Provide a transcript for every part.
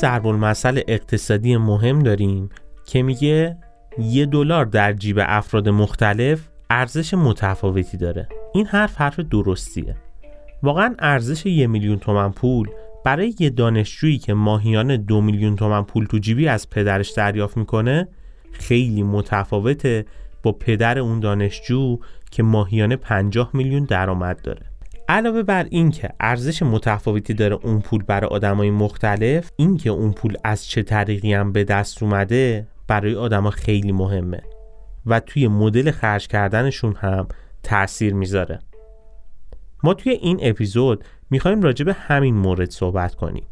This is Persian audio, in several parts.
ضرب المثل اقتصادی مهم داریم که میگه یه دلار در جیب افراد مختلف ارزش متفاوتی داره. این حرف حرف درستیه. واقعا ارزش یه میلیون تومن پول برای یه دانشجویی که ماهیانه دو میلیون تومن پول تو جیبی از پدرش دریافت می‌کنه خیلی متفاوته با پدر اون دانشجو که ماهیانه 50 میلیون درآمد داره. علاوه بر اینکه ارزش متفاوتی داره اون پول برای آدمای مختلف اینکه اون پول از چه طریقی هم به دست اومده برای آدما خیلی مهمه و توی مدل خرج کردنشون هم تاثیر می‌ذاره. ما توی این اپیزود می‌خوایم راجع به همین مورد صحبت کنیم.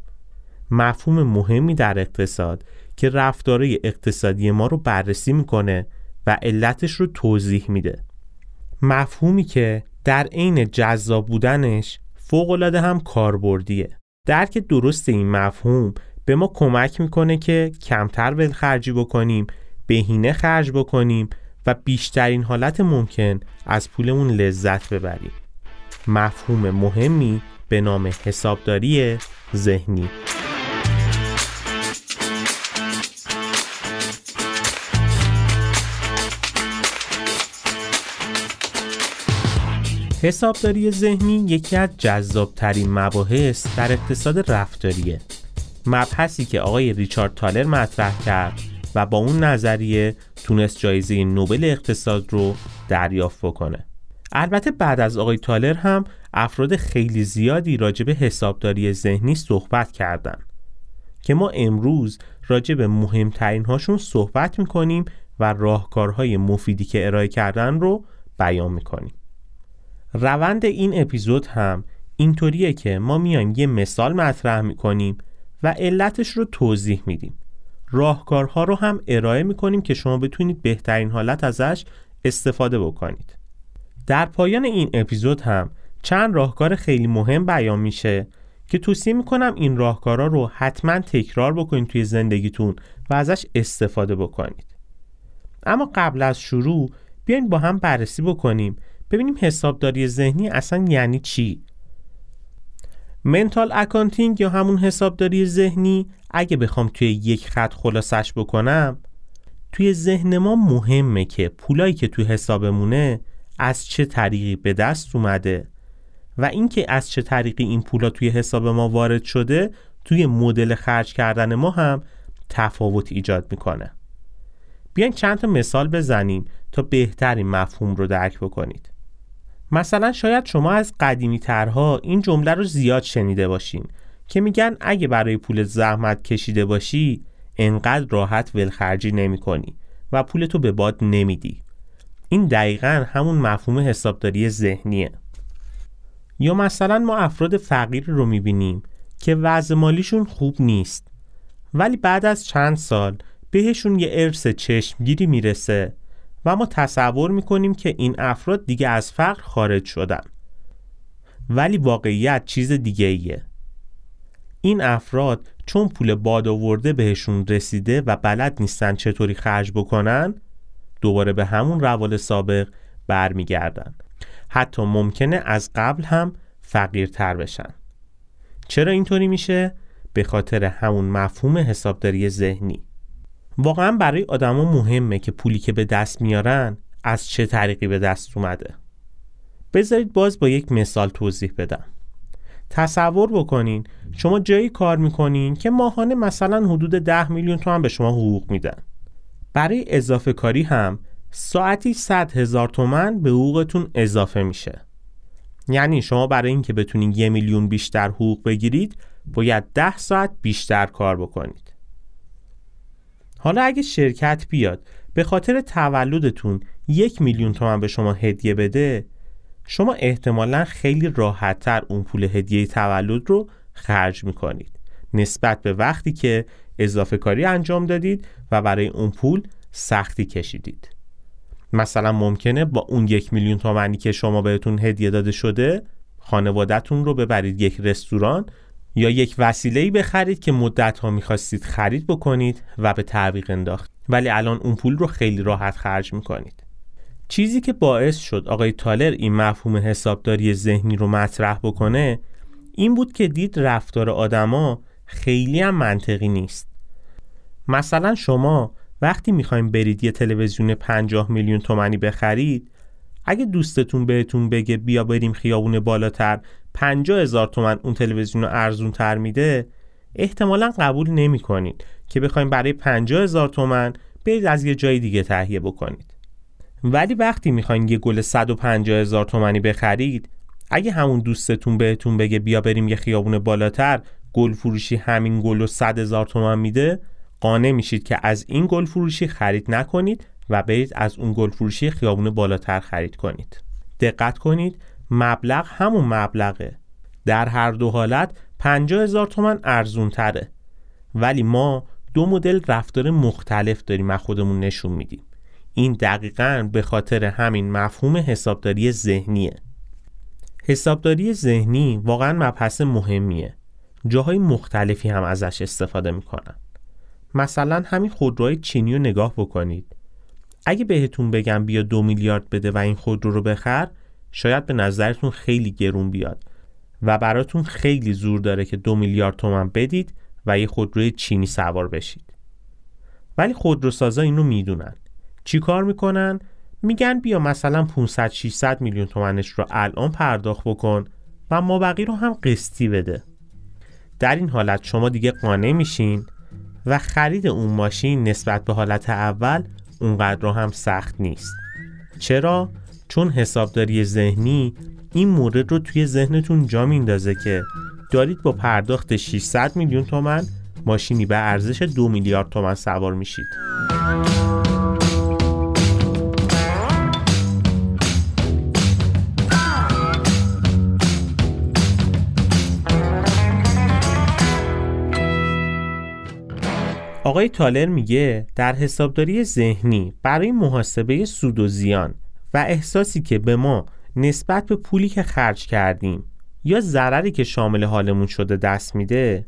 مفهوم مهمی در اقتصاد که رفتارهای اقتصادی ما رو بررسی می‌کنه و علتش رو توضیح میده. مفهومی که در عین جذاب بودنش فوقالعاده هم کاربردیه. درک درست این مفهوم به ما کمک می‌کنه که کمتر ول خرجی بکنیم بهینه خرج بکنیم و بیشترین حالت ممکن از پولمون لذت ببریم. مفهوم مهمی به نام حسابداری ذهنی. حسابداری ذهنی یکی از جذابترین مباحث در اقتصاد رفتاریه. مبحثی که آقای ریچارد تالر مطرح کرد و با اون نظریه تونست جایزه نوبل اقتصاد رو دریافت بکنه. البته بعد از آقای تالر هم افراد خیلی زیادی راجع به حسابداری ذهنی صحبت کردن. که ما امروز راجع به مهمترین هاشون صحبت می‌کنیم و راهکارهای مفیدی که ارائه کردن رو بیان می‌کنیم. روند این اپیزود هم اینطوریه که ما میایم یه مثال مطرح می‌کنیم و علتش رو توضیح میدیم. راهکارها رو هم ارائه می‌کنیم که شما بتونید بهترین حالت ازش استفاده بکنید. در پایان این اپیزود هم چند راهکار خیلی مهم بیان میشه که توصیه می‌کنم این راهکارها رو حتما تکرار بکنید توی زندگیتون و ازش استفاده بکنید. اما قبل از شروع بیاین با هم بررسی بکنیم ببینیم حسابداری ذهنی اصلا یعنی چی؟ mental accounting یا همون حسابداری ذهنی؟ اگه بخوام توی یک خط خلاصش بکنم توی ذهن ما مهمه که پولایی که توی حسابمونه از چه طریقی به دست اومده و اینکه از چه طریقی این پولا توی حساب ما وارد شده توی مدل خرج کردن ما هم تفاوت ایجاد می‌کنه. بیاین چند تا مثال بزنیم تا بهترین مفهوم رو درک بکنید. مثلا شاید شما از قدیمی ترها این جمله رو زیاد شنیده باشین که میگن اگه برای پول زحمت کشیده باشی انقدر راحت ولخرجی نمی کنی و پولتو به باد نمیدی. این دقیقا همون مفهوم حسابداری ذهنیه. یا مثلا ما افراد فقیر رو می‌بینیم که وضع مالیشون خوب نیست ولی بعد از چند سال بهشون یه ارث چشمگیری می‌رسه و ما تصور می‌کنیم که این افراد دیگه از فقر خارج شدن. ولی واقعیت چیز دیگه ایه. این افراد چون پول باد آورده بهشون رسیده و بلد نیستن چطوری خرج بکنن دوباره به همون روال سابق برمیگردن. حتی ممکنه از قبل هم فقیرتر بشن. چرا اینطوری میشه؟ به خاطر همون مفهوم حسابداری ذهنی. واقعا برای آدما مهمه که پولی که به دست میارن از چه طریقی به دست اومده. بذارید باز با یک مثال توضیح بدم. تصور بکنین شما جایی کار می‌کنین که ماهانه مثلا حدود ده میلیون تومن به شما حقوق میدن. برای اضافه کاری هم ساعتی 100 هزار تومن به حقوقتون اضافه میشه. یعنی شما برای اینکه بتونین یه میلیون بیشتر حقوق بگیرید باید ده ساعت بیشتر کار بکنید. حالا اگه شرکت بیاد به خاطر تولدتون یک میلیون تومن به شما هدیه بده شما احتمالا خیلی راحتتر اون پول هدیه تولد رو خرج می‌کنید. نسبت به وقتی که اضافه کاری انجام دادید و برای اون پول سختی کشیدید. مثلا ممکنه با اون یک میلیون تومنی که شما بهتون هدیه داده شده خانوادهتون رو ببرید یک رستوران یا یک وسیله‌ای بخرید که مدت ها می‌خواستید خرید بکنید و به تعویق انداخت. ولی الان اون پول رو خیلی راحت خرج می‌کنید. چیزی که باعث شد آقای تالر این مفهوم حسابداری ذهنی رو مطرح بکنه این بود که دید رفتار آدما خیلی هم منطقی نیست. مثلا شما وقتی می‌خوایم برید یه تلویزیون 50 میلیون تومنی بخرید اگه دوستتون بهتون بگه بیا بریم خیابون بالاتر 50 هزار تومن اون تلویزیون رو ارزون تر میده احتمالا قبول نمی کنید که بخوایم برای 50 هزار تومن برید از یه جای دیگه تهیه بکنید. ولی وقتی می‌خواین یه گل 150 هزار تومنی بخرید اگه همون دوستتون بهتون بگه بیا بریم یه خیابون بالاتر گل فروشی همین گل رو 100 هزار تومن میده قانع میشید که از این گل فروشی خرید نکنید و برید از اون گل فروشی خیابون بالاتر خرید کنید. دقت کنید مبلغ همون مبلغه. در هر دو حالت 50 هزار تومن ارزون تره ولی ما دو مدل رفتار مختلف داریم از خودمون نشون میدیم. این دقیقا به خاطر همین مفهوم حسابداری ذهنیه. حسابداری ذهنی واقعا مبحث مهمیه. جاهای مختلفی هم ازش استفاده می‌کنن. مثلا همین خودروهای چینی رو نگاه بکنید. اگه بهتون بگم بیا دو میلیارد بده و این خودرو رو بخر شاید به نظرتون خیلی گرون بیاد. و براتون خیلی زور داره که دو میلیارد تومن بدید و یه خودروی چینی سوار بشید. ولی خودروسازا اینو می‌دونن. چی کار می‌کنن؟ میگن بیا مثلا 500 600 میلیون تومنش رو الان پرداخت بکن و مابقی رو هم قسطی بده. در این حالت شما دیگه قانع میشین و خرید اون ماشین نسبت به حالت اول اونقدر هم سخت نیست چرا؟ چون حسابداری ذهنی این مورد رو توی ذهنتون جا میندازه که دارید با پرداخت 600 میلیون تومن ماشینی به ارزش دو میلیارد تومن سوار میشید آقای تالر میگه در حسابداری ذهنی برای محاسبه سود و زیان و احساسی که به ما نسبت به پولی که خرج کردیم یا ضرری که شامل حالمون شده دست میده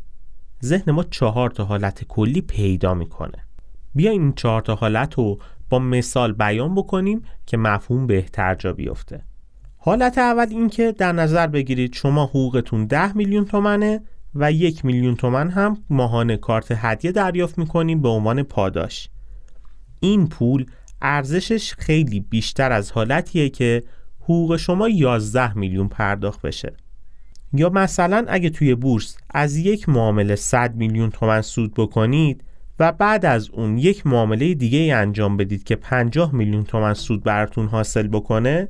ذهن ما چهار تا حالت کلی پیدا می‌کنه. بیا این چهار تا حالت رو با مثال بیان بکنیم که مفهوم بهتر جا بیفته. حالت اول این که در نظر بگیرید شما حقوقتون ده میلیون تومنه و یک میلیون تومن هم ماهانه کارت هدیه دریافت می‌کنیم به عنوان پاداش. این پول ارزشش خیلی بیشتر از حالتیه که حقوق شما 11 میلیون پرداخت بشه. یا مثلا اگه توی بورس از یک معامله 100 میلیون تومن سود بکنید و بعد از اون یک معامله دیگه ای انجام بدید که 50 میلیون تومن سود براتون حاصل بکنه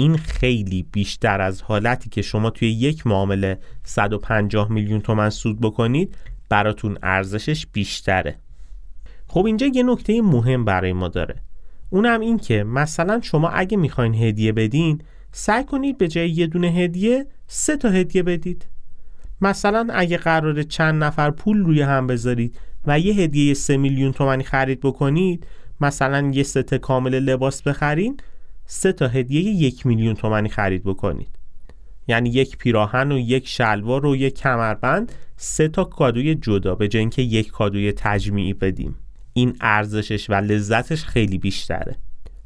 این خیلی بیشتر از حالتی که شما توی یک معامله 150 میلیون تومن سود بکنید براتون ارزشش بیشتره. خب اینجا یه نکته مهم برای ما داره. اونم این که مثلا شما اگه می‌خواین هدیه بدین سعی کنید به جای یه دونه هدیه سه تا هدیه بدید. مثلا اگه قرار چند نفر پول روی هم بذارید و یه هدیه سه میلیون تومنی خرید بکنید مثلا یه ست کامل لباس بخرین سه تا هدیه یک میلیون تومنی خرید بکنید. یعنی یک پیراهن و یک شلوار و یک کمربند سه تا کادوی جدا به جای اینکه یک کادوی تجمیعی بدیم. این ارزشش و لذتش خیلی بیشتره.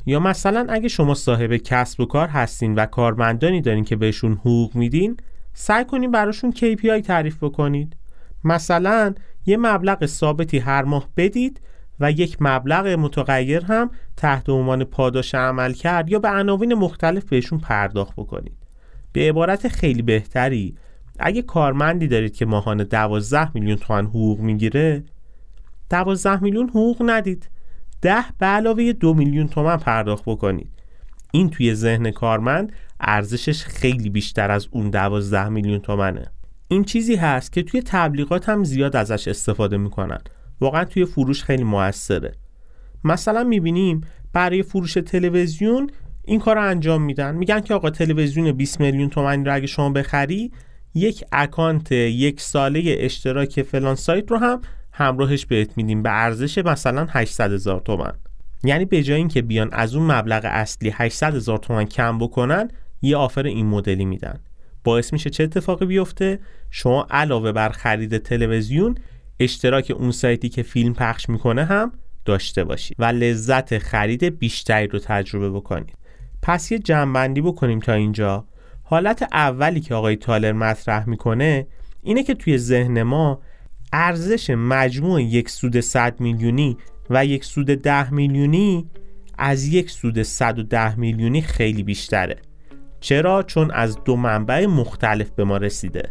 یا مثلا اگه شما صاحب کسب و کار هستین و کارمندانی دارین که بهشون حقوق میدین سعی کنین براشون KPI تعریف بکنید. مثلا یه مبلغ ثابتی هر ماه بدید و یک مبلغ متغیر هم تحت عنوان پاداش عمل کرد یا به عناوین مختلف بهشون پرداخت بکنید. به عبارت خیلی بهتری اگه کارمندی دارید که ماهانه 12 میلیون تومن حقوق می‌گیره 12 میلیون حقوق ندید. 10 به علاوه 2 میلیون تومن پرداخت بکنید. این توی ذهن کارمند ارزشش خیلی بیشتر از اون 12 میلیون تومنه. این چیزی هست که توی تبلیغات هم زیاد ازش استفاده می‌کنن. واقعا توی فروش خیلی موثره. مثلا می‌بینیم برای فروش تلویزیون این کار رو انجام میدن. میگن که آقا تلویزیون 20 میلیون تومانی رو اگه شما بخری یک اکانت یک ساله اشتراک فلان سایت رو هم همراهش بهت میدیم به ارزش مثلا 800 هزار تومن. یعنی به جای اینکه بیان از اون مبلغ اصلی 800 هزار تومن کم بکنن یه آفر این مدلی میدن. باعث میشه چه اتفاقی بیفته؟ شما علاوه بر خرید تلویزیون اشتراک اون سایتی که فیلم پخش می‌کنه هم داشته باشید و لذت خرید بیشتری رو تجربه بکنید. پس یه جنبندی بکنیم تا اینجا. حالت اولی که آقای تالر مطرح می‌کنه اینه که توی ذهن ما ارزش مجموع یک سود 100 میلیونی و یک سود 10 میلیونی از یک سود 110 میلیونی خیلی بیشتره. چرا؟ چون از دو منبع مختلف به ما رسیده.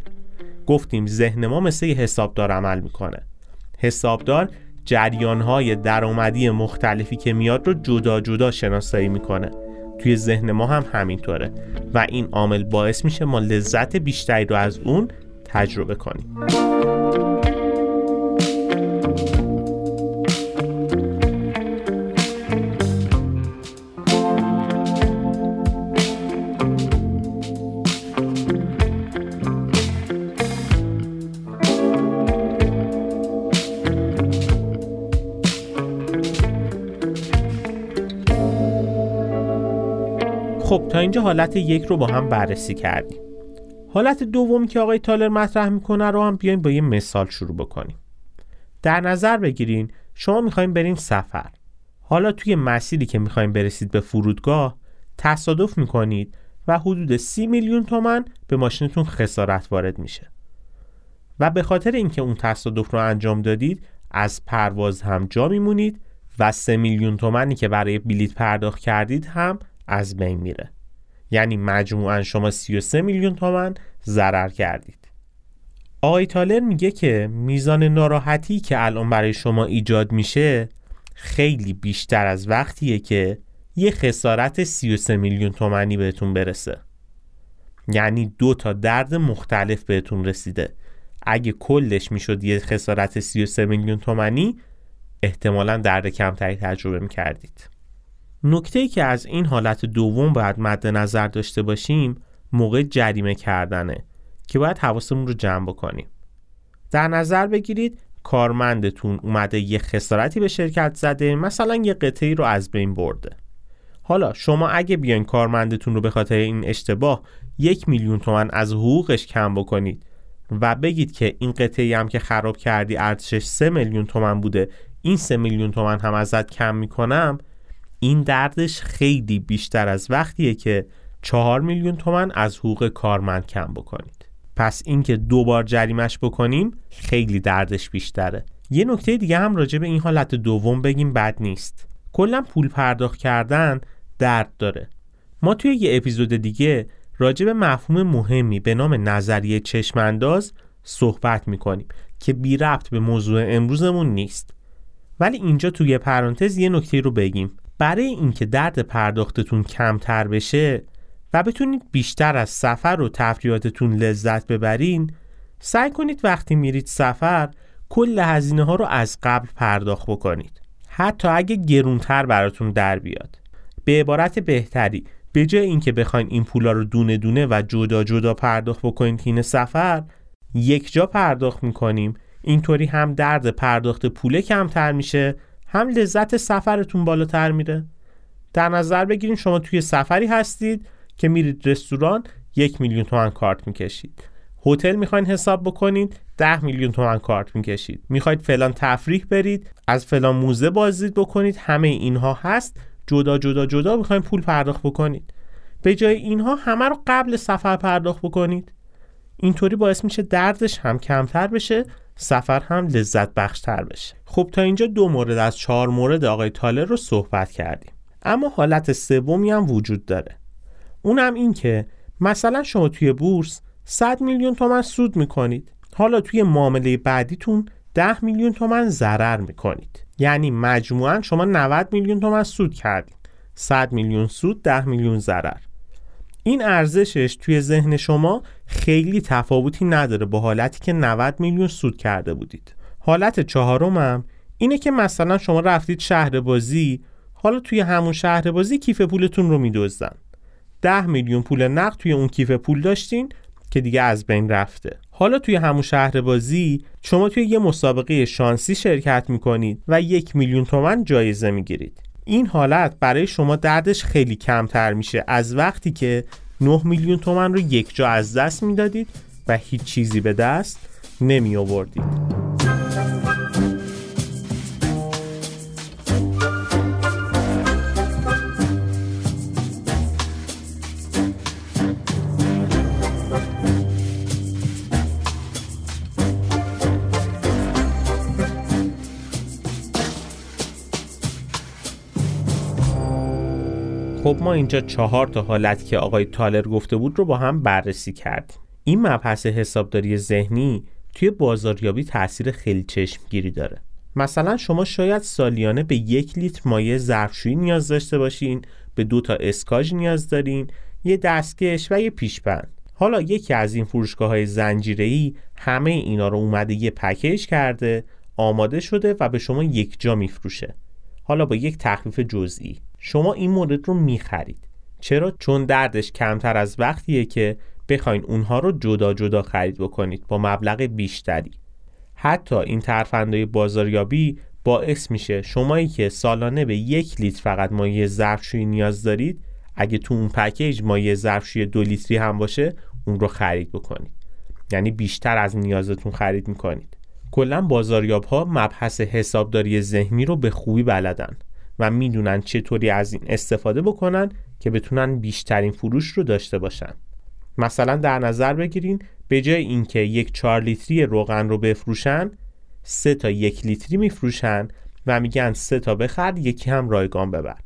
گفتیم ذهن ما مثل یه حسابدار عمل می‌کنه. حسابدار جریانهای درآمدی مختلفی که میاد رو جدا جدا شناسایی می‌کنه. توی ذهن ما هم همینطوره و این عامل باعث میشه ما لذت بیشتری رو از اون تجربه کنیم. خب تا اینجا حالت یک رو با هم بررسی کردیم. حالت دوم که آقای تالر مطرح می‌کنه رو هم بیایم با یه مثال شروع بکنیم. در نظر بگیرین شما می‌خوایم برین سفر. حالا توی مسیری که می‌خوایم برسید به فرودگاه تصادف می‌کنید و حدود سی میلیون تومن به ماشینتون خسارت وارد میشه. و به خاطر اینکه اون تصادف رو انجام دادید از پرواز هم جا میمونید و سه میلیون تومنی که برای بلیت پرداخت کردید هم از بین میره. یعنی مجموعا شما 33 میلیون تومن ضرر کردید. آقای تالر میگه که میزان ناراحتی که الان برای شما ایجاد میشه خیلی بیشتر از وقتیه که یه خسارت 33 میلیون تومنی بهتون برسه. یعنی دو تا درد مختلف بهتون رسیده. اگه کلش می‌شد یه خسارت 33 میلیون تومنی احتمالا درد کمتری تجربه می‌کردید. نکته ای که از این حالت دوم باید مد نظر داشته باشیم موقع جریمه کردنه که باید حواسمون رو جمع بکنیم. در نظر بگیرید کارمندتون اومده یه خسارتی به شرکت زده مثلا یه قطعی رو از بین برده. حالا شما اگه بیاین کارمندتون رو به خاطر این اشتباه یک میلیون تومن از حقوقش کم بکنید و بگید که این قطعی هم که خراب کردی ارزشش سه میلیون تومن بوده این سه میلیون تومن هم ازت کم می‌کنم این دردش خیلی بیشتر از وقتیه که چهار میلیون تومن از حقوق کارمند کم بکنید. پس اینکه دو بار جریمش بکنیم خیلی دردش بیشتره. یه نکته دیگه هم راجع به این حالت دوم بگیم بد نیست. کلا پول پرداخت کردن درد داره. ما توی یه اپیزود دیگه راجع به مفهوم مهمی به نام نظریه چشمانداز صحبت می‌کنیم که بی ربط به موضوع امروزمون نیست. ولی اینجا توی پرانتز یه نکته رو بگیم. برای اینکه درد پرداختتون کمتر بشه و بتونید بیشتر از سفر و تفریحاتتون لذت ببرین سعی کنید وقتی میرید سفر کل هزینه ها رو از قبل پرداخت بکنید. حتی اگه گرونتر براتون در بیاد. به عبارت بهتری به جای اینکه بخواین این پولا رو دونه دونه و جدا جدا پرداخت بکنید این سفر یک جا پرداخت می‌کنیم. اینطوری هم درد پرداخت پوله کمتر میشه هم لذت سفرتون بالاتر میره. در نظر بگیرین شما توی سفری هستید که میرید رستوران یک میلیون تومن کارت می‌کشید. هتل می‌خواین حساب بکنید ده میلیون تومن کارت می‌کشید. می‌خواید فلان تفریح برید از فلان موزه بازدید بکنید همه اینها هست. جدا جدا جدا می‌خواین پول پرداخت بکنید. به جای اینها همه رو قبل سفر پرداخت بکنید. اینطوری باعث میشه دردش هم کمتر بشه. سفر هم لذت بخشتر بشه. خب تا اینجا دو مورد از چهار مورد آقای تالر رو صحبت کردیم. اما حالت سومی هم وجود داره. اونم این که مثلا شما توی بورس 100 میلیون تومن سود می‌کنید. حالا توی معامله بعدیتون 10 میلیون تومن ضرر می‌کنید. یعنی مجموعا شما 90 میلیون تومن سود کردید. 100 میلیون سود ده میلیون ضرر. این ارزشش توی ذهن شما خیلی تفاوتی نداره با حالتی که 90 میلیون سود کرده بودید. حالت چهارمم اینه که مثلا شما رفتید شهر بازی حالا توی همون شهر بازی کیف پولتون رو میدزدن. 10 میلیون پول نقد توی اون کیف پول داشتین که دیگه از بین رفته. حالا توی همون شهر بازی شما توی یه مسابقه شانسی شرکت می‌کنید و یک میلیون تومن جایزه می‌گیرید. این حالت برای شما دردش خیلی کمتر میشه از وقتی که 9 میلیون تومن رو یک جا از دست می‌دادید و هیچ چیزی به دست نمی آوردید خب ما اینجا چهار تا حالت که آقای تالر گفته بود رو با هم بررسی کردیم. این مبحث حسابداری ذهنی توی بازاریابی تاثیر خیلی چشمگیری داره. مثلا شما شاید سالیانه به یک لیتر مایع ظرفشویی نیاز داشته باشین به دو تا اسکاژ نیاز دارین یه دستکش و یه پیشبند. حالا یکی از این فروشگاه های زنجیره همه اینا رو اومده یه پکیج کرده آماده شده و به شما یک جا میفروشه. حالا با یک تخفیف جزئی. شما این مورد رو می‌خرید. چرا؟ چون دردش کمتر از وقتیه که بخواین اونها رو جدا جدا خرید بکنید با مبلغ بیشتری. حتی این ترفندهای بازاریابی باعث میشه شمایی که سالانه به یک لیتر فقط مایع ظرفشویی نیاز دارید اگه تو اون پکیج مایع ظرفشویی دو لیتری هم باشه اون رو خرید بکنید. یعنی بیشتر از نیازتون خرید می‌کنید. کلا بازاریاب ها مبحث حسابداری ذهنی رو به خوبی بلدن. و می‌دونن چطوری از این استفاده بکنن که بتونن بیشترین فروش رو داشته باشن. مثلا در نظر بگیرین به جای اینکه یک چهار لیتری روغن رو بفروشن سه تا یک لیتری میفروشن و میگن سه تا بخر یکی هم رایگان ببر.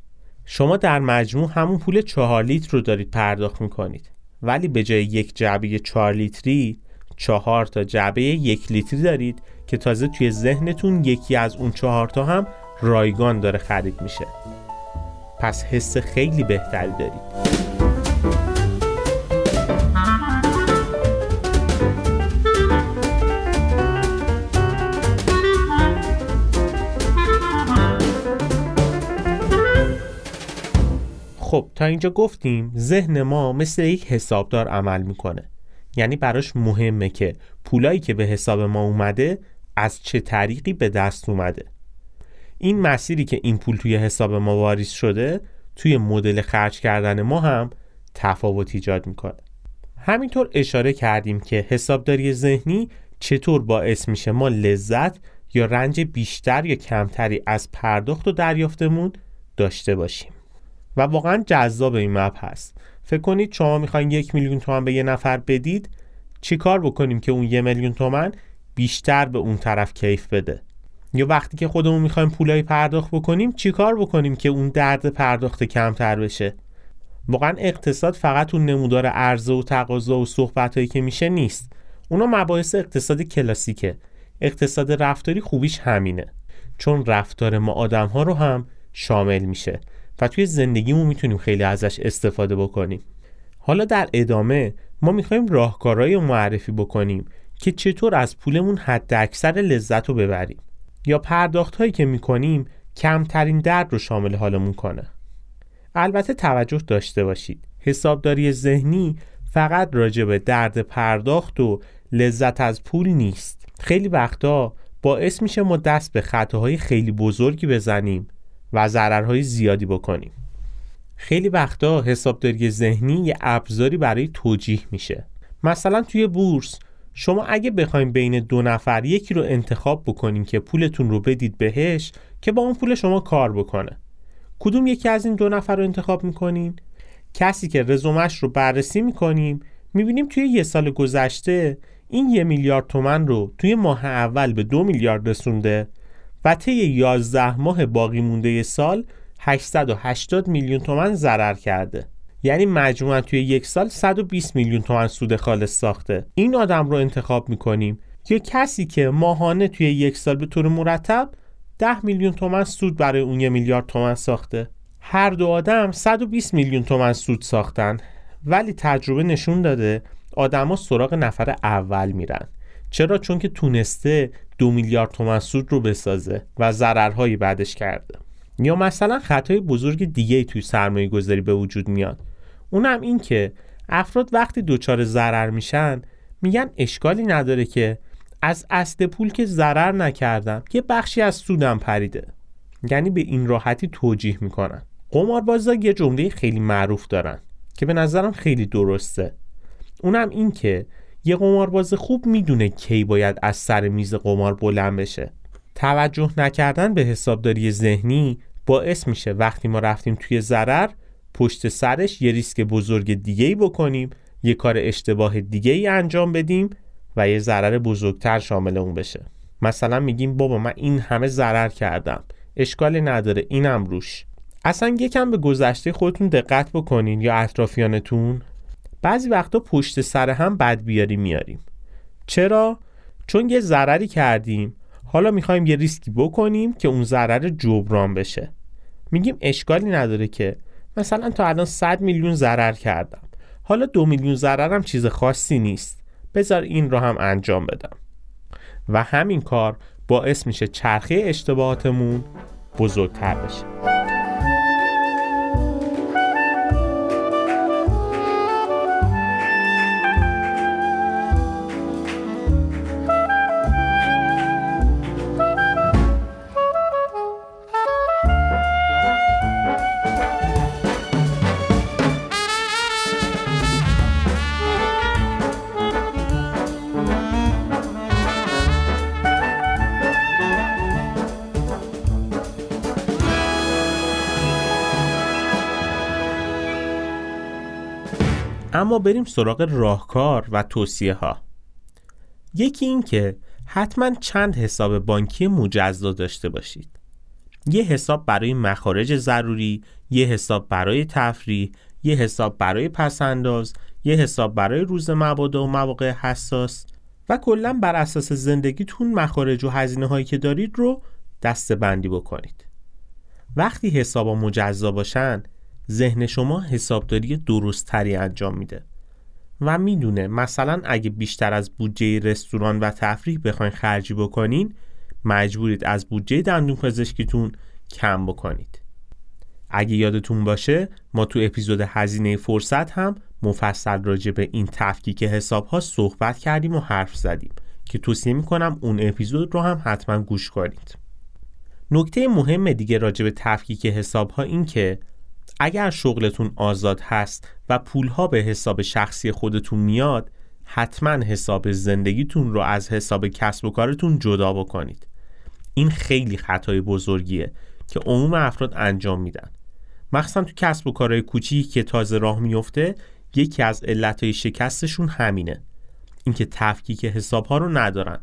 شما در مجموع همون پول چهار لیتر رو دارید پرداخت می‌کنید. ولی به جای یک جعبه چهار لیتری چهار تا جعبه یک لیتری دارید که تازه توی ذهنتون یکی از اون چهار تا هم رایگان داره خرید میشه. پس حس خیلی بهتری دارید خب تا اینجا گفتیم ذهن ما مثل یک حسابدار عمل می‌کنه. یعنی براش مهمه که پولایی که به حساب ما اومده از چه طریقی به دست اومده. این مسیری که این پول توی حساب ما واریز شده توی مدل خرج کردن ما هم تفاوت ایجاد می‌کنه. همینطور اشاره کردیم که حسابداری ذهنی چطور باعث میشه ما لذت یا رنج بیشتر یا کمتری از پرداخت و دریافتمون داشته باشیم. و واقعا جذاب این مپ هست. فکر کنید شما می‌خواین یک میلیون تومن به یه نفر بدید چیکار بکنیم که اون یه میلیون تومن بیشتر به اون طرف کیف بده؟ یا وقتی که خودمون می‌خوایم پولای پرداخت بکنیم چیکار بکنیم که اون درد پرداخت کمتر بشه؟ واقعا اقتصاد فقط اون نمودار عرضه و تقاضا و صحبت که میشه نیست. اونا مباحث اقتصاد کلاسیکه. اقتصاد رفتاری خوبیش همینه. چون رفتار ما آدم ها رو هم شامل میشه و توی زندگیمون می‌تونیم خیلی ازش استفاده بکنیم. حالا در ادامه ما می‌خوایم راهکارهایی معرفی بکنیم که چطور از پولمون حد اکثر لذت رو ببریم. یا پرداخت هایی که می‌کنیم کمترین درد رو شامل حالمون کنه. البته توجه داشته باشید. حسابداری ذهنی فقط راجع به درد پرداخت و لذت از پول نیست. خیلی وقتا باعث میشه ما دست به خطاهای خیلی بزرگی بزنیم و ضررهای زیادی بکنیم. خیلی وقتا حسابداری ذهنی یه ابزاری برای توجیه میشه. مثلا توی بورس شما اگه بخوایم بین دو نفر یکی رو انتخاب بکنیم که پولتون رو بدید بهش که با اون پول شما کار بکنه کدوم یکی از این دو نفر رو انتخاب می‌کنین؟ کسی که رزومش رو بررسی می‌کنیم می‌بینیم توی یه سال گذشته این یه میلیارد تومن رو توی ماه اول به دو میلیارد رسونده و طی 11 ماه باقی مونده سال 880 میلیون تومن ضرر کرده یعنی مجموعا توی یک سال 120 میلیون تومن سود خالص ساخته. این آدم رو انتخاب می‌کنیم. یا کسی که ماهانه توی یک سال به طور مرتب 10 میلیون تومن سود برای اون یه میلیارد تومن ساخته. هر دو آدم 120 میلیون تومن سود ساختن. ولی تجربه نشون داده آدما سراغ نفر اول میرن. چرا؟ چون که تونسته دو میلیارد تومن سود رو بسازه و ضررهایی بعدش کرده. یا مثلا خطای بزرگ دیگه توی سرمایه گذاری به وجود میاد. اونم این که افراد وقتی دچار ضرر میشن میگن اشکالی نداره که از اصل پول که ضرر نکردم یه بخشی از سودم پریده. یعنی به این راحتی توجیه می‌کنن. قماربازا یه جمله خیلی معروف دارن که به نظرم خیلی درسته. اونم این که یه قمارباز خوب می‌دونه کی باید از سر میز قمار بلند بشه. توجه نکردن به حسابداری ذهنی باعث میشه وقتی ما رفتیم توی ضرر پشت سرش یه ریسک بزرگ دیگه ای بکنیم یه کار اشتباه دیگه ای انجام بدیم و یه ضرر بزرگتر شامل اون بشه. مثلا میگیم بابا من این همه ضرر کردم اشکالی نداره اینم روش. اصلا یکم به گذشته خودتون دقت بکنین یا اطرافیانتون. بعضی وقتا پشت سر هم بد بیاری میاریم. چرا؟ چون یه ضرری کردیم. حالا می‌خوایم یه ریسکی بکنیم که اون ضرر جبران بشه. میگیم اشکالی نداره که. مثلا تا الان 100 میلیون ضرر کردم. حالا دو میلیون ضررم چیز خاصی نیست. بذار این رو هم انجام بدم. و همین کار باعث میشه چرخه اشتباهاتمون بزرگتر بشه. اما بریم سراغ راهکار و توصیه ها یکی این که حتما چند حساب بانکی مجزا داشته باشید. یه حساب برای مخارج ضروری یه حساب برای تفریح یه حساب برای پسنداز یه حساب برای روز مبادا و مواقع حساس و کلا بر اساس زندگیتون مخارج و هزینه هایی که دارید رو دسته بندی بکنید. وقتی حسابا مجزا باشن ذهن شما حسابداری درستتری انجام میده. و می‌دونه مثلا اگه بیشتر از بودجه رستوران و تفریح بخواین خرجی بکنین مجبورید از بودجه دندون پزشکیتون کم بکنید. اگه یادتون باشه ما تو اپیزود هزینه فرصت هم مفصل راجع به این تفکیک حساب ها صحبت کردیم و حرف زدیم که توصیه می‌کنم اون اپیزود رو هم حتما گوش کنید. نکته مهم دیگه راجع به تفکیک حساب ها این که اگر شغلتون آزاد هست و پولها به حساب شخصی خودتون میاد حتما حساب زندگیتون رو از حساب کسب و کارتون جدا بکنید. این خیلی خطای بزرگیه که عموم افراد انجام میدن. مخصوصا تو کسب و کارهای کوچیکی که تازه راه میفته یکی از علتهای شکستشون همینه. اینکه تفکیک حساب ها رو ندارن.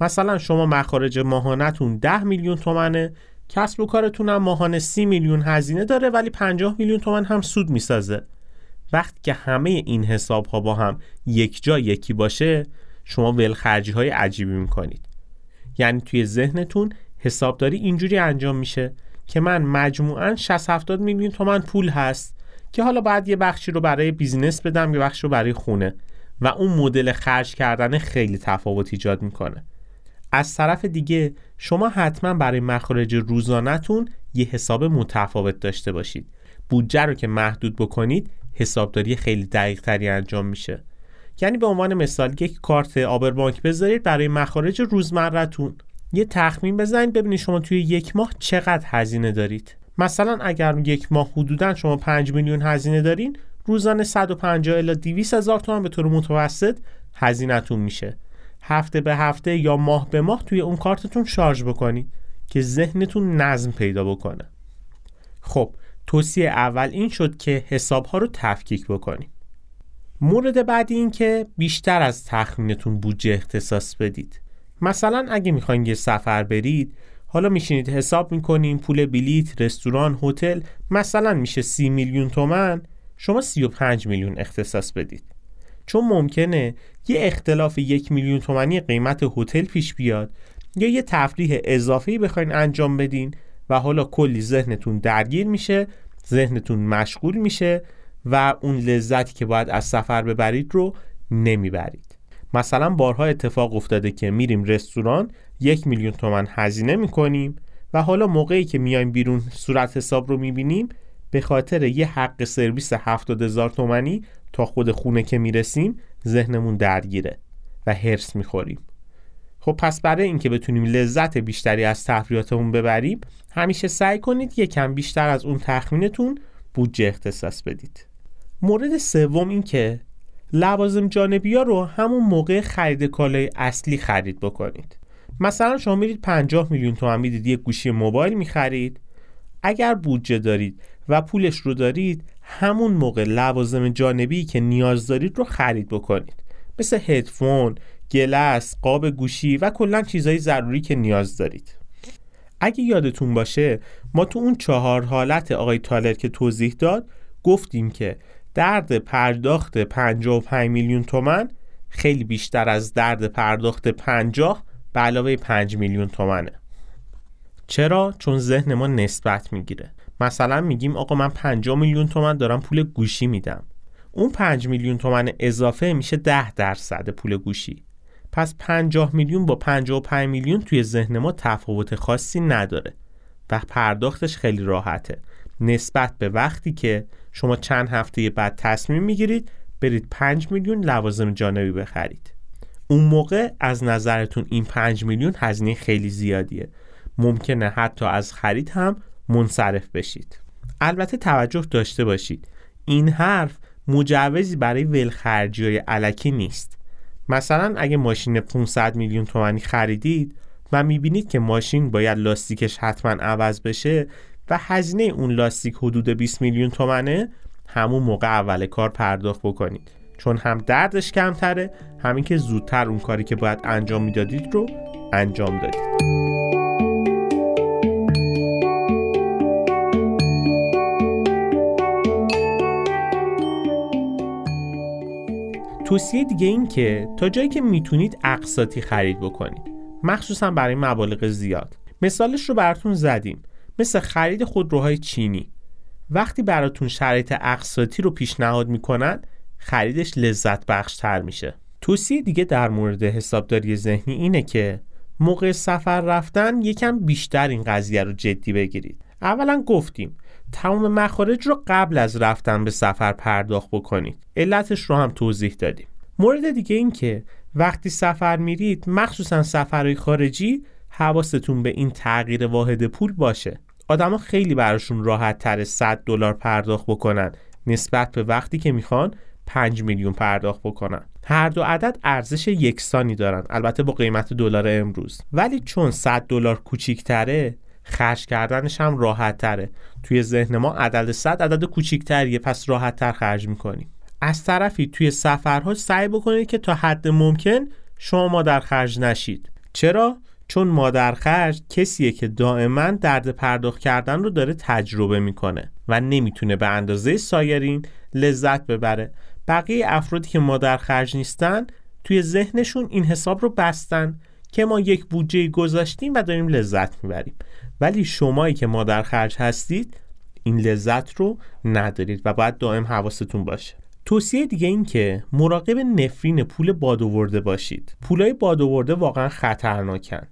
مثلا شما مخارج ماهانتون 10 میلیون تومنه کسب و کارتون هم ماهانه سی میلیون هزینه داره ولی 50 میلیون تومن هم سود می‌سازه. وقتی که همه این حساب ها با هم یک جا یکی باشه شما ولخرجی های عجیبی می‌کنید. یعنی توی ذهنتون حسابداری اینجوری انجام میشه که من مجموعا 60 70 میلیون تومن پول هست که حالا باید یه بخشی رو برای بیزینس بدم یه بخشی رو برای خونه و اون مدل خرج کردن خیلی تفاوت ایجاد می‌کنه. از طرف دیگه شما حتما برای مخارج روزانهتون یه حساب متفاوت داشته باشید. بودجه رو که محدود بکنید حسابداری خیلی دقیق تری انجام میشه. یعنی به عنوان مثال یک کارت آبر بانک بذارید برای مخارج روزمرتون یه تخمین بزنید ببینید شما توی یک ماه چقدر هزینه دارید. مثلا اگر یک ماه حدودا شما 5 میلیون هزینه دارین روزانه 150 الی 200 هزار تومان به طور متوسط هزینهتون میشه. هفته به هفته یا ماه به ماه توی اون کارتتون شارژ بکنید که ذهنتون نظم پیدا بکنه. خب توصیه اول این شد که حساب ها رو تفکیک بکنید مورد بعدی این که بیشتر از تخمینتون بودجه اختصاص بدید. مثلا اگه می‌خواین یه سفر برید حالا میشینید حساب می‌کنین پول بلیت، رستوران، هتل مثلا میشه سی میلیون تومن شما 35 میلیون اختصاص بدید. چون ممکنه یه اختلاف یک میلیون تومنی قیمت هتل پیش بیاد یا یه تفریح اضافی بخواین انجام بدین و حالا کلی ذهنتون درگیر میشه ذهنتون مشغول میشه و اون لذتی که باید از سفر ببرید رو نمی‌برید. مثلا بارها اتفاق افتاده که میریم رستوران یک میلیون تومن هزینه می‌کنیم و حالا موقعی که میایم بیرون صورت حساب رو می‌بینیم به خاطر یه حق سرویس هفتاد هزار تومنی تا خود خونه که می‌رسیم ذهنمون درگیره و هرس می‌خوریم. خب پس برای اینکه بتونیم لذت بیشتری از تفریحاتمون ببریم همیشه سعی کنید یکم بیشتر از اون تخمینتون بودجه اختصاص بدید. مورد سوم این که لوازم جانبی ها رو همون موقع خرید کالای اصلی خرید بکنید. مثلا شما میرید 50 میلیون تومن می‌دید یه گوشی موبایل می‌خرید. اگر بودجه دارید و پولش رو دارید همون موقع لوازم جانبی که نیاز دارید رو خرید بکنید. مثل هدفون، گلس، قاب گوشی و کلا چیزهای ضروری که نیاز دارید. اگه یادتون باشه ما تو اون چهار حالت آقای تالر که توضیح داد گفتیم که درد پرداخت 55 میلیون تومن خیلی بیشتر از درد پرداخت 50 به علاوه 5 میلیون تومنه. چرا؟ چون ذهن ما نسبت می‌گیره. مثلا میگیم آقا من 5 میلیون تومن دارم پول گوشی میدم. اون 5 میلیون تومن اضافه میشه 10 درصد پول گوشی. پس 50 میلیون با 55 میلیون توی ذهن ما تفاوت خاصی نداره و پرداختش خیلی راحته. نسبت به وقتی که شما چند هفته بعد تصمیم می‌گیرید برید 5 میلیون لوازم جانبی بخرید. اون موقع از نظرتون این 5 میلیون هزینه خیلی زیادیه. ممکنه حتی از خرید هم منصرف بشید. البته توجه داشته باشید. این حرف مجوزی برای ولخرجی های علکی نیست. مثلا اگه ماشین 500 میلیون تومانی خریدید و می‌بینید که ماشین باید لاستیکش حتما عوض بشه و هزینه اون لاستیک حدود 20 میلیون تومنه همون موقع اول کار پرداخت بکنید. چون هم دردش کمتره همین که زودتر اون کاری که باید انجام می‌دادید رو انجام دادید. توصیه دیگه این که تا جایی که می‌تونید اقساطی خرید بکنید. مخصوصا برای مبالغ زیاد. مثالش رو براتون زدیم. مثل خرید خودروهای چینی. وقتی براتون شرایط اقساطی رو پیشنهاد می‌کنن خریدش لذت بخش تر میشه. توصیه دیگه در مورد حسابداری ذهنی اینه که موقع سفر رفتن یکم بیشتر این قضیه رو جدی بگیرید. اولا گفتیم تمام مخارج رو قبل از رفتن به سفر پرداخت بکنید. علتش رو هم توضیح دادیم. مورد دیگه این که وقتی سفر میرید مخصوصا سفرهای خارجی حواستون به این تغییر واحد پول باشه. آدما خیلی براشون راحت تر 100 دلار پرداخت بکنن نسبت به وقتی که می‌خوان 5 میلیون پرداخت بکنن. هر دو عدد ارزش یکسانی دارن البته با قیمت دلار امروز. ولی چون 100 دلار کوچیکتره خرج کردنش هم راحت تره توی ذهن ما عدد 100 عدد کوچیکتریه پس راحت تر خرج می‌کنیم. از طرفی توی سفرها سعی بکنید که تا حد ممکن شما مادر خرج نشید. چرا؟ چون مادر خرج کسیه که دائما درد پرداخت کردن رو داره تجربه می‌کنه و نمی‌تونه به اندازه سایرین لذت ببره. بقیه افرادی که مادر خرج نیستن توی ذهنشون این حساب رو بستن که ما یک بودجه گذاشتیم و داریم لذت می‌بریم. ولی شمایی که مادر خرج هستید این لذت رو ندارید و باید دائم حواستون باشه. توصیه دیگه این که مراقب نفرین پول باد باشید. پولای باد واقعا خطرناکن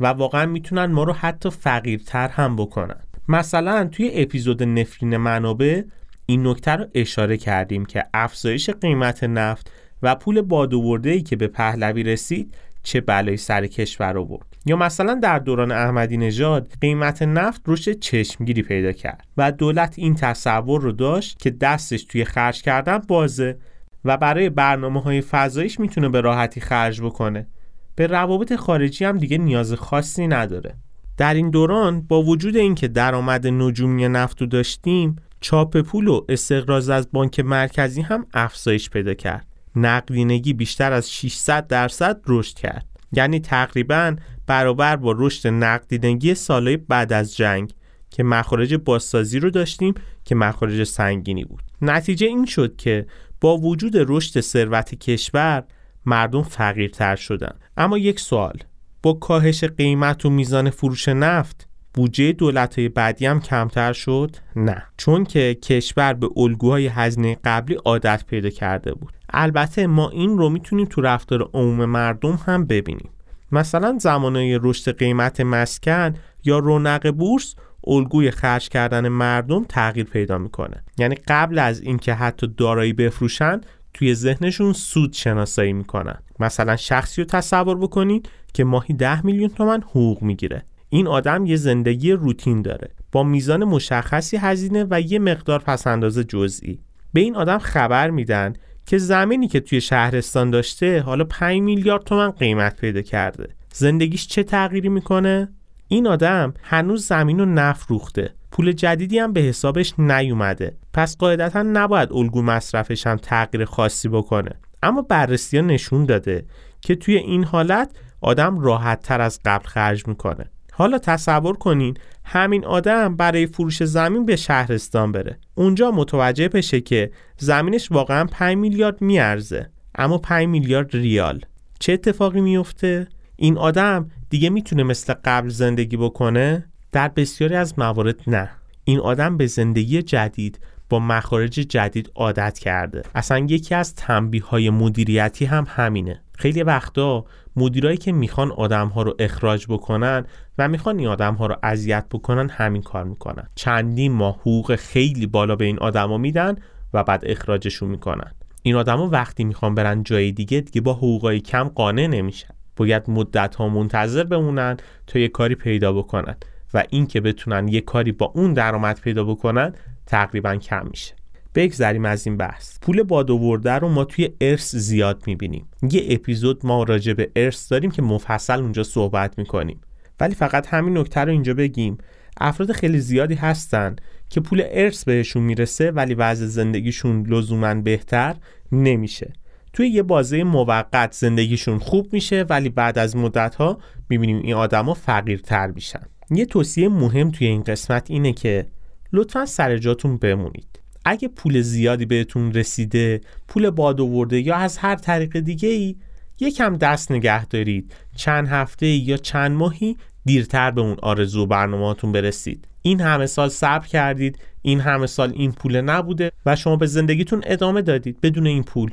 و واقعا می‌تونن ما رو حتی فقیرتر هم بکنن. مثلا توی اپیزود نفرین منابع این نکته رو اشاره کردیم که افزایش قیمت نفت و پول باد ای که به پهلوی رسید چه بلایی سر کشور آورد. یا مثلا در دوران احمدی نژاد قیمت نفت رشد چشمگیری پیدا کرد و دولت این تصور رو داشت که دستش توی خرج کردن بازه و برای برنامه های فضایش می‌تونه به راحتی خرج بکنه. به روابط خارجی هم دیگه نیاز خاصی نداره. در این دوران با وجود اینکه درآمد نجومی نفت رو داشتیم چاپ پول و استقراض از بانک مرکزی هم افزایش پیدا کرد. نقدینگی بیشتر از 600 درصد رشد کرد. یعنی تقریبا برابر با رشد نقدینگی سالهای بعد از جنگ که مخارج بازسازی رو داشتیم که مخارج سنگینی بود. نتیجه این شد که با وجود رشد ثروت کشور مردم فقیرتر شدن. اما یک سوال با کاهش قیمت و میزان فروش نفت بودجه دولت های بعدی هم کمتر شد؟ نه. چون که کشور به الگوهای هزینه قبلی عادت پیدا کرده بود. البته ما این رو می‌تونیم تو رفتار عموم مردم هم ببینیم. مثلا زمانهای رشد قیمت مسکن یا رونق بورس الگوی خرج کردن مردم تغییر پیدا می‌کنه. یعنی قبل از اینکه حتی دارایی بفروشن توی ذهنشون سود شناسایی می‌کنن. مثلا شخصی رو تصور بکنید که ماهی ده میلیون تومن حقوق می‌گیره. این آدم یه زندگی روتین داره. با میزان مشخصی هزینه و یه مقدار پسنداز جزئی. به این آدم خبر میدن که زمینی که توی شهرستان داشته حالا 5 میلیارد تومن قیمت پیدا کرده. زندگیش چه تغییری می‌کنه؟ این آدم هنوز زمین رو نفروخته. پول جدیدی هم به حسابش نیومده. پس قاعدتا نباید الگو مصرفش هم تغییر خاصی بکنه. اما بررسی ها نشون داده که توی این حالت آدم راحت تر از قبل خرج می‌کنه. حالا تصور کنین همین آدم برای فروش زمین به شهرستان بره. اونجا متوجه بشه که زمینش واقعا 5 میلیارد میارزه. اما 5 میلیارد ریال. چه اتفاقی میفته؟ این آدم دیگه می‌تونه مثل قبل زندگی بکنه؟ در بسیاری از موارد نه. این آدم به زندگی جدید با مخارج جدید عادت کرده. اصلا یکی از تنبیه های مدیریتی هم همینه. خیلی وقتا مدیرایی که می‌خوان آدم ها رو اخراج بکنن و می‌خوان این آدم ها رو اذیت بکنن همین کار می‌کنن. چندین ماه حقوق خیلی بالا به این آدما میدن و بعد اخراجشون می‌کنن. این آدما وقتی می‌خوان برن جای دیگه دیگه با حقوقای کم قانع نمیشن. باید مدت ها منتظر بمونن تا یه کاری پیدا بکنن و این که بتونن یه کاری با اون درآمد پیدا بکنن تقریبا کم میشه. بگذریم از این بحث. پول باد آورده رو ما توی ارث زیاد می‌بینیم. یه اپیزود ما راجع به ارث داریم که مفصل اونجا صحبت می‌کنیم. ولی فقط همین نکته رو اینجا بگیم. افراد خیلی زیادی هستن که پول ارث بهشون می‌رسه ولی وضع زندگیشون لزوما بهتر نمیشه. توی یه بازه موقت زندگیشون خوب میشه ولی بعد از مدت ها می‌بینیم این آدما فقیرتر میشن. یه توصیه مهم توی این قسمت اینه که لطفا سر جاتون بمونید. اگه پول زیادی بهتون رسیده پول باد آورده یا از هر طریق دیگه ای یکم دست نگه دارید. چند هفته یا چند ماهی دیرتر به اون آرزو برنامهاتون برسید. این همه سال صبر کردید. این همه سال این پول نبوده و شما به زندگیتون ادامه دادید بدون این پول.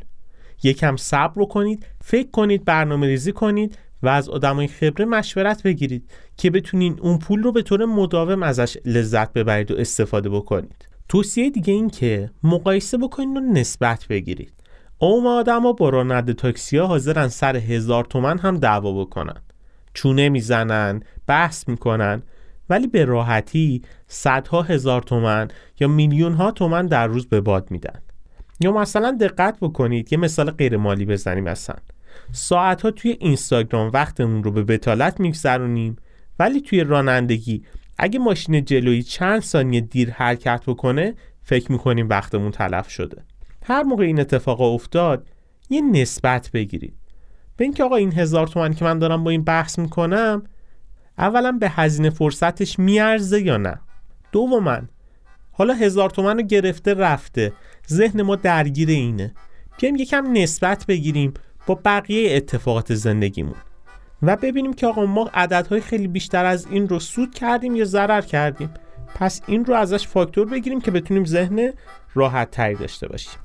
یکم صبر رو کنید فکر کنید برنامه ریزی کنید و از آدمای خبره مشورت بگیرید که بتونین اون پول رو به طور مداوم ازش لذت ببرید و استفاده بکنید. توصیه دیگه این که مقایسه بکنید و نسبت بگیرید. اوم آدما با راننده ها حاضرن سر هزار تومن هم دعوا بکنن. چونه می‌زنن بحث می‌کنن ولی به راحتی صدها هزار تومن یا میلیون ها تومن در روز به باد میدن. یا مثلا دقت بکنید یه مثال غیر مالی بزنیم اصلا. ساعت ها توی اینستاگرام وقتمون رو به بتالت میگذرونیم ولی توی رانندگی اگه ماشین جلویی چند ثانیه دیر حرکت بکنه فکر می‌کنیم وقتمون تلف شده. هر موقع این اتفاق افتاد یه نسبت بگیرید. به اینکه آقا این هزار تومن که من دارم با این بحث می‌کنم اولا به هزینه فرصتش میارزه یا نه؟ دوما حالا هزار تومن رو گرفته رفته ذهن ما درگیر اینه. بیایم یکم نسبت بگیریم با بقیه اتفاقات زندگیمون. و ببینیم که آقا ما عددهای خیلی بیشتر از این رو سود کردیم یا ضرر کردیم. پس این رو ازش فاکتور بگیریم که بتونیم ذهن راحت تری داشته باشیم.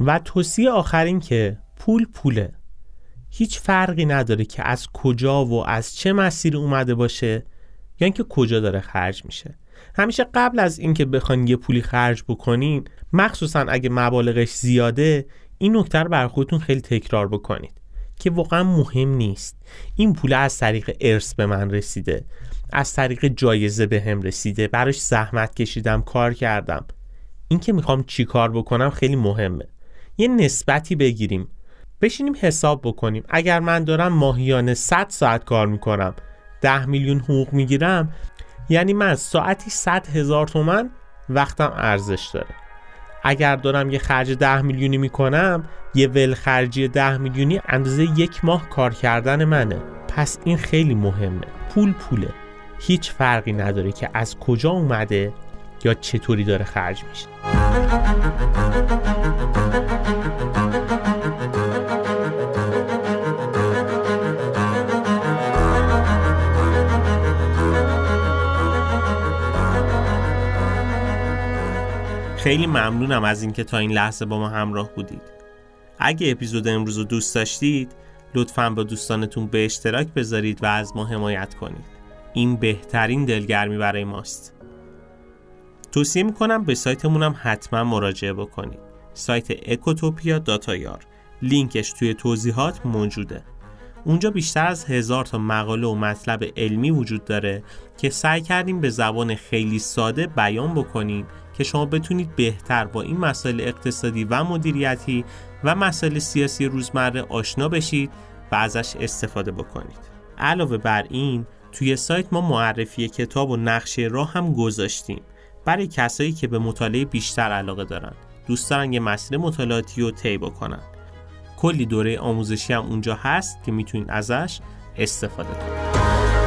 و توصیه آخرین که پول پوله. هیچ فرقی نداره که از کجا و از چه مسیر اومده باشه یا اینکه کجا داره خرج میشه. همیشه قبل از اینکه بخواین یه پولی خرج بکنین مخصوصا اگه مبالغش زیاده این نکته رو بر خودتون خیلی تکرار بکنید که واقعا مهم نیست. این پول از طریق ارث به من رسیده از طریق جایزه به هم رسیده براش زحمت کشیدم کار کردم. این که می‌خوام چی کار بکنم خیلی مهمه. یه نسبتی بگیریم. بشینیم حساب بکنیم. اگر من دارم ماهیانه 100 ساعت کار می‌کنم 10 میلیون حقوق می‌گیرم یعنی من ساعتی 100 هزار تومن وقتم ارزش داره. اگر دارم یه خرج 10 میلیونی می‌کنم یه ول خرجی 10 میلیونی اندازه یک ماه کار کردن منه. پس این خیلی مهمه. پول پوله. هیچ فرقی نداره که از کجا اومده یا چطوری داره خرج میشه خیلی ممنونم از اینکه تا این لحظه با ما همراه بودید. اگه اپیزود امروز رو دوست داشتید، لطفا با دوستانتون به اشتراک بذارید و از ما حمایت کنید. این بهترین دلگرمی برای ماست. توصیه می‌کنم به سایتمون هم حتما مراجعه بکنید. سایت اکوتوپیا داتایار لینکش توی توضیحات موجوده. اونجا بیشتر از هزار تا مقاله و مطلب علمی وجود داره که سعی کردیم به زبان خیلی ساده بیان بکنیم که شما بتونید بهتر با این مسائل اقتصادی و مدیریتی و مسائل سیاسی روزمره آشنا بشید و ازش استفاده بکنید. علاوه بر این توی سایت ما معرفی کتاب و نقشه راه هم گذاشتیم. برای کسایی که به مطالعه بیشتر علاقه دارن. دوست دارن یه مسیر مطالعاتی رو طی بکنن. کلی دوره آموزشی هم اونجا هست که می‌تونید ازش استفاده کنید.